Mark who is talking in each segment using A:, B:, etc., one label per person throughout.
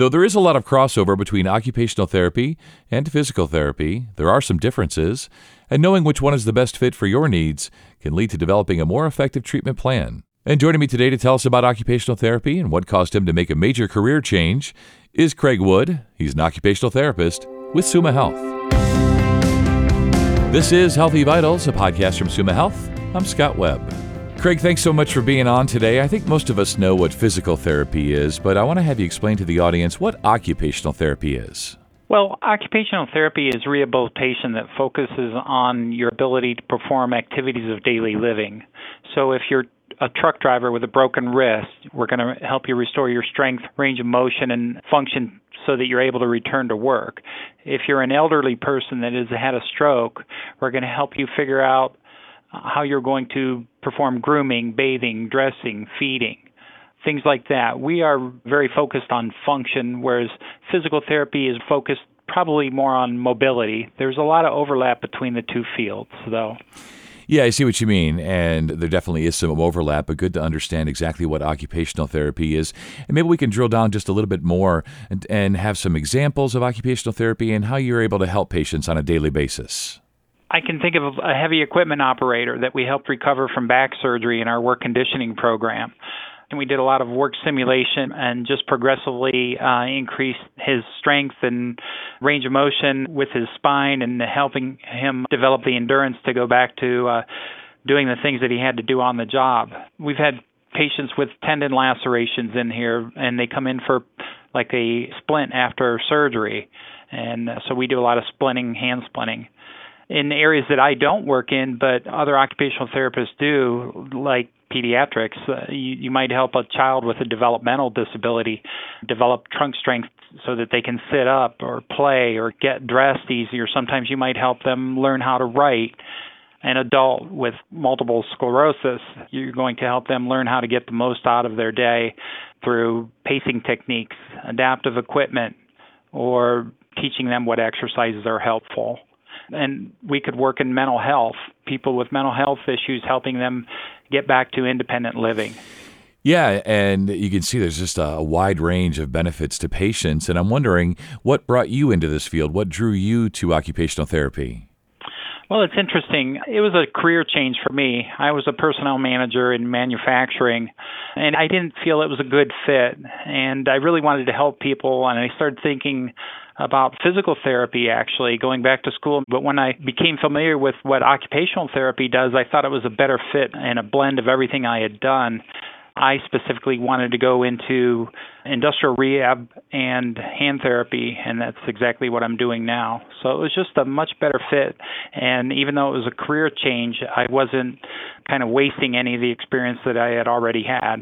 A: Though there is a lot of crossover between occupational therapy and physical therapy, there are some differences, and knowing which one is the best fit for your needs can lead to developing a more effective treatment plan. And joining me today to tell us about occupational therapy and what caused him to make a major career change is Craig Wood. He's an occupational therapist with Summa Health. This is Healthy Vitals, a podcast from Summa Health. I'm Scott Webb. Craig, thanks so much for being on today. I think most of us know what physical therapy is, but I want to have you explain to the audience what occupational therapy is.
B: Well, occupational therapy is rehabilitation that focuses on your ability to perform activities of daily living. So if you're a truck driver with a broken wrist, we're going to help you restore your strength, range of motion, and function so that you're able to return to work. If you're an elderly person that has had a stroke, we're going to help you figure out how you're going to perform grooming, bathing, dressing, feeding, things like that. We are very focused on function, whereas physical therapy is focused probably more on mobility. There's a lot of overlap between the two fields, though.
A: Yeah, I see what you mean. And there definitely is some overlap, but good to understand exactly what occupational therapy is. And maybe we can drill down just a little bit more and, and have some examples of occupational therapy and how you're able to help patients on a daily basis.
B: I can think of a heavy equipment operator that we helped recover from back surgery in our work conditioning program. And we did a lot of work simulation and just progressively uh, increased his strength and range of motion with his spine and helping him develop the endurance to go back to uh, doing the things that he had to do on the job. We've had patients with tendon lacerations in here, and they come in for like a splint after surgery. And so we do a lot of splinting, hand splinting in areas that I don't work in, but other occupational therapists do, like pediatrics. Uh, you, you might help a child with a developmental disability develop trunk strength so that they can sit up or play or get dressed easier. Sometimes you might help them learn how to write. An adult with multiple sclerosis, you're going to help them learn how to get the most out of their day through pacing techniques, adaptive equipment, or teaching them what exercises are helpful and we could work in mental health, people with mental health issues, helping them get back to independent living.
A: Yeah, and you can see there's just a wide range of benefits to patients. And I'm wondering what brought you into this field? What drew you to occupational therapy?
B: Well, it's interesting. It was a career change for me. I was a personnel manager in manufacturing, and I didn't feel it was a good fit. And I really wanted to help people, and I started thinking about physical therapy actually going back to school. But when I became familiar with what occupational therapy does, I thought it was a better fit and a blend of everything I had done. I specifically wanted to go into industrial rehab and hand therapy, and that's exactly what I'm doing now. So it was just a much better fit. And even though it was a career change, I wasn't kind of wasting any of the experience that I had already had.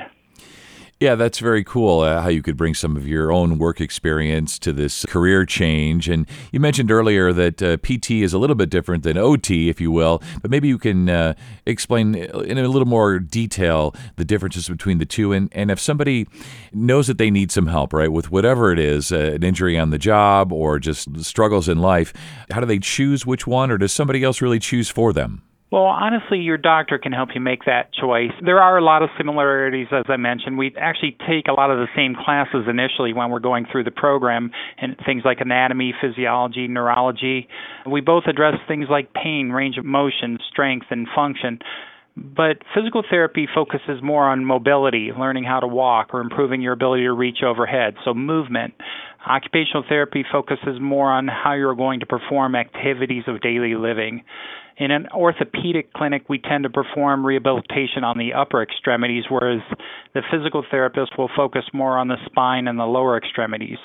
A: Yeah, that's very cool uh, how you could bring some of your own work experience to this career change. And you mentioned earlier that uh, PT is a little bit different than OT, if you will, but maybe you can uh, explain in a little more detail the differences between the two. And, and if somebody knows that they need some help, right, with whatever it is uh, an injury on the job or just struggles in life, how do they choose which one, or does somebody else really choose for them?
B: Well, honestly, your doctor can help you make that choice. There are a lot of similarities, as I mentioned. We actually take a lot of the same classes initially when we're going through the program, and things like anatomy, physiology, neurology. We both address things like pain, range of motion, strength, and function. But physical therapy focuses more on mobility, learning how to walk, or improving your ability to reach overhead, so movement. Occupational therapy focuses more on how you're going to perform activities of daily living. In an orthopedic clinic, we tend to perform rehabilitation on the upper extremities, whereas the physical therapist will focus more on the spine and the lower extremities.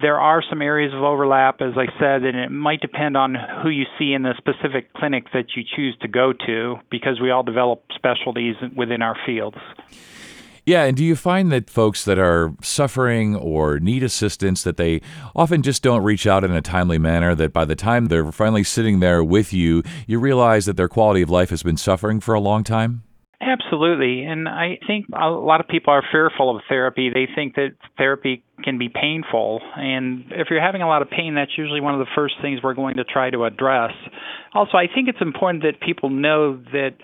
B: There are some areas of overlap, as I said, and it might depend on who you see in the specific clinic that you choose to go to because we all develop specialties within our fields.
A: Yeah, and do you find that folks that are suffering or need assistance that they often just don't reach out in a timely manner that by the time they're finally sitting there with you, you realize that their quality of life has been suffering for a long time?
B: Absolutely. And I think a lot of people are fearful of therapy. They think that therapy can be painful. And if you're having a lot of pain, that's usually one of the first things we're going to try to address. Also, I think it's important that people know that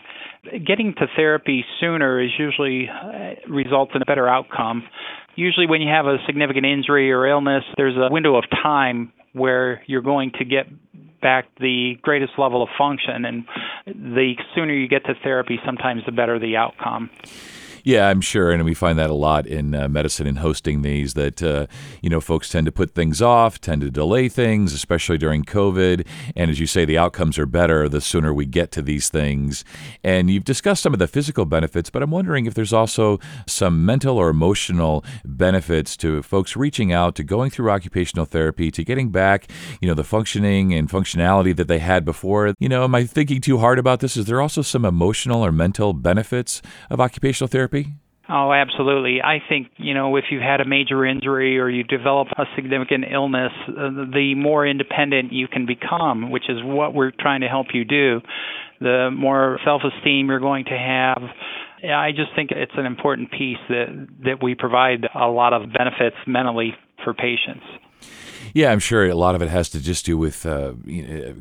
B: getting to therapy sooner is usually uh, results in a better outcome. Usually, when you have a significant injury or illness, there's a window of time where you're going to get back the greatest level of function. And the sooner you get to therapy, sometimes the better the outcome.
A: Yeah, I'm sure, and we find that a lot in uh, medicine and hosting these. That uh, you know, folks tend to put things off, tend to delay things, especially during COVID. And as you say, the outcomes are better the sooner we get to these things. And you've discussed some of the physical benefits, but I'm wondering if there's also some mental or emotional benefits to folks reaching out to going through occupational therapy to getting back, you know, the functioning and functionality that they had before. You know, am I thinking too hard about this? Is there also some emotional or mental benefits of occupational therapy?
B: Oh, absolutely. I think, you know, if you've had a major injury or you develop a significant illness, uh, the more independent you can become, which is what we're trying to help you do, the more self esteem you're going to have. I just think it's an important piece that, that we provide a lot of benefits mentally for patients.
A: Yeah, I'm sure a lot of it has to just do with uh,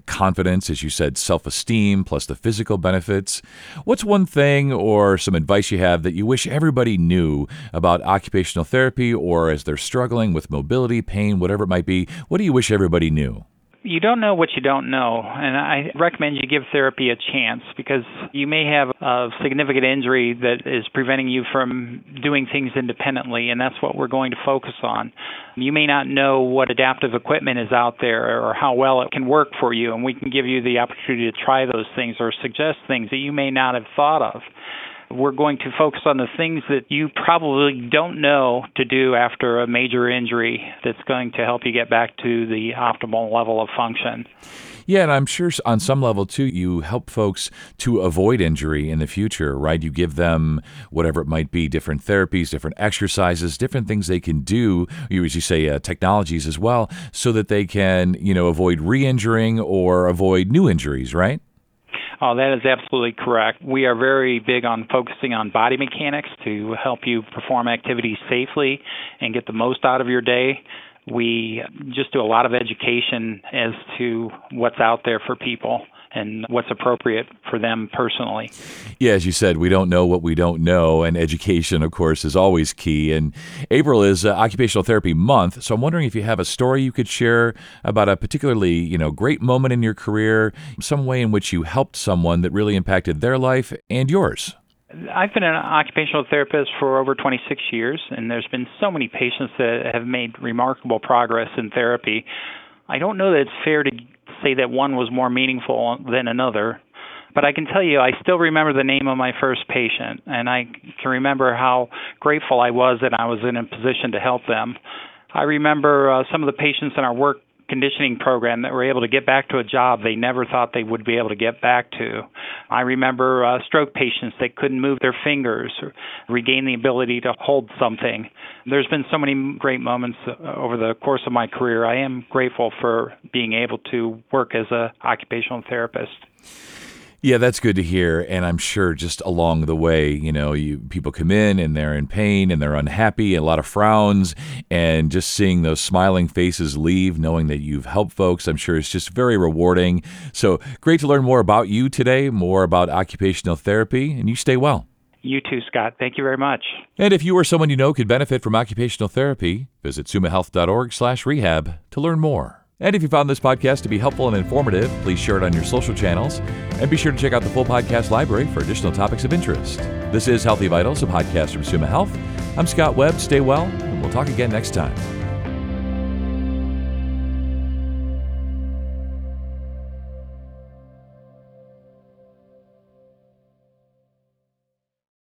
A: confidence, as you said, self esteem, plus the physical benefits. What's one thing or some advice you have that you wish everybody knew about occupational therapy or as they're struggling with mobility, pain, whatever it might be? What do you wish everybody knew?
B: You don't know what you don't know. And I recommend you give therapy a chance because you may have a significant injury that is preventing you from doing things independently, and that's what we're going to focus on. You may not know what adaptive equipment is out there or how well it can work for you, and we can give you the opportunity to try those things or suggest things that you may not have thought of we're going to focus on the things that you probably don't know to do after a major injury that's going to help you get back to the optimal level of function.
A: Yeah, and I'm sure on some level too, you help folks to avoid injury in the future, right? You give them whatever it might be, different therapies, different exercises, different things they can do. You, as you say, uh, technologies as well, so that they can, you know, avoid re-injuring or avoid new injuries, right?
B: Oh, that is absolutely correct. We are very big on focusing on body mechanics to help you perform activities safely and get the most out of your day. We just do a lot of education as to what's out there for people and what's appropriate for them personally.
A: Yeah, as you said, we don't know what we don't know, and education, of course, is always key. And April is uh, Occupational Therapy Month, so I'm wondering if you have a story you could share about a particularly, you know, great moment in your career, some way in which you helped someone that really impacted their life and yours.
B: I've been an occupational therapist for over 26 years, and there's been so many patients that have made remarkable progress in therapy. I don't know that it's fair to say that one was more meaningful than another. But I can tell you, I still remember the name of my first patient, and I can remember how grateful I was that I was in a position to help them. I remember uh, some of the patients in our work conditioning program that were able to get back to a job they never thought they would be able to get back to. I remember uh, stroke patients that couldn't move their fingers or regain the ability to hold something. There's been so many great moments uh, over the course of my career. I am grateful for being able to work as an occupational therapist.
A: Yeah, that's good to hear. And I'm sure just along the way, you know, you people come in and they're in pain and they're unhappy, and a lot of frowns, and just seeing those smiling faces leave, knowing that you've helped folks, I'm sure it's just very rewarding. So great to learn more about you today, more about occupational therapy, and you stay well.
B: You too, Scott. Thank you very much.
A: And if you or someone you know could benefit from occupational therapy, visit summahealth.org/rehab to learn more. And if you found this podcast to be helpful and informative, please share it on your social channels. And be sure to check out the full podcast library for additional topics of interest. This is Healthy Vitals, a podcast from Summa Health. I'm Scott Webb. Stay well, and we'll talk again next time.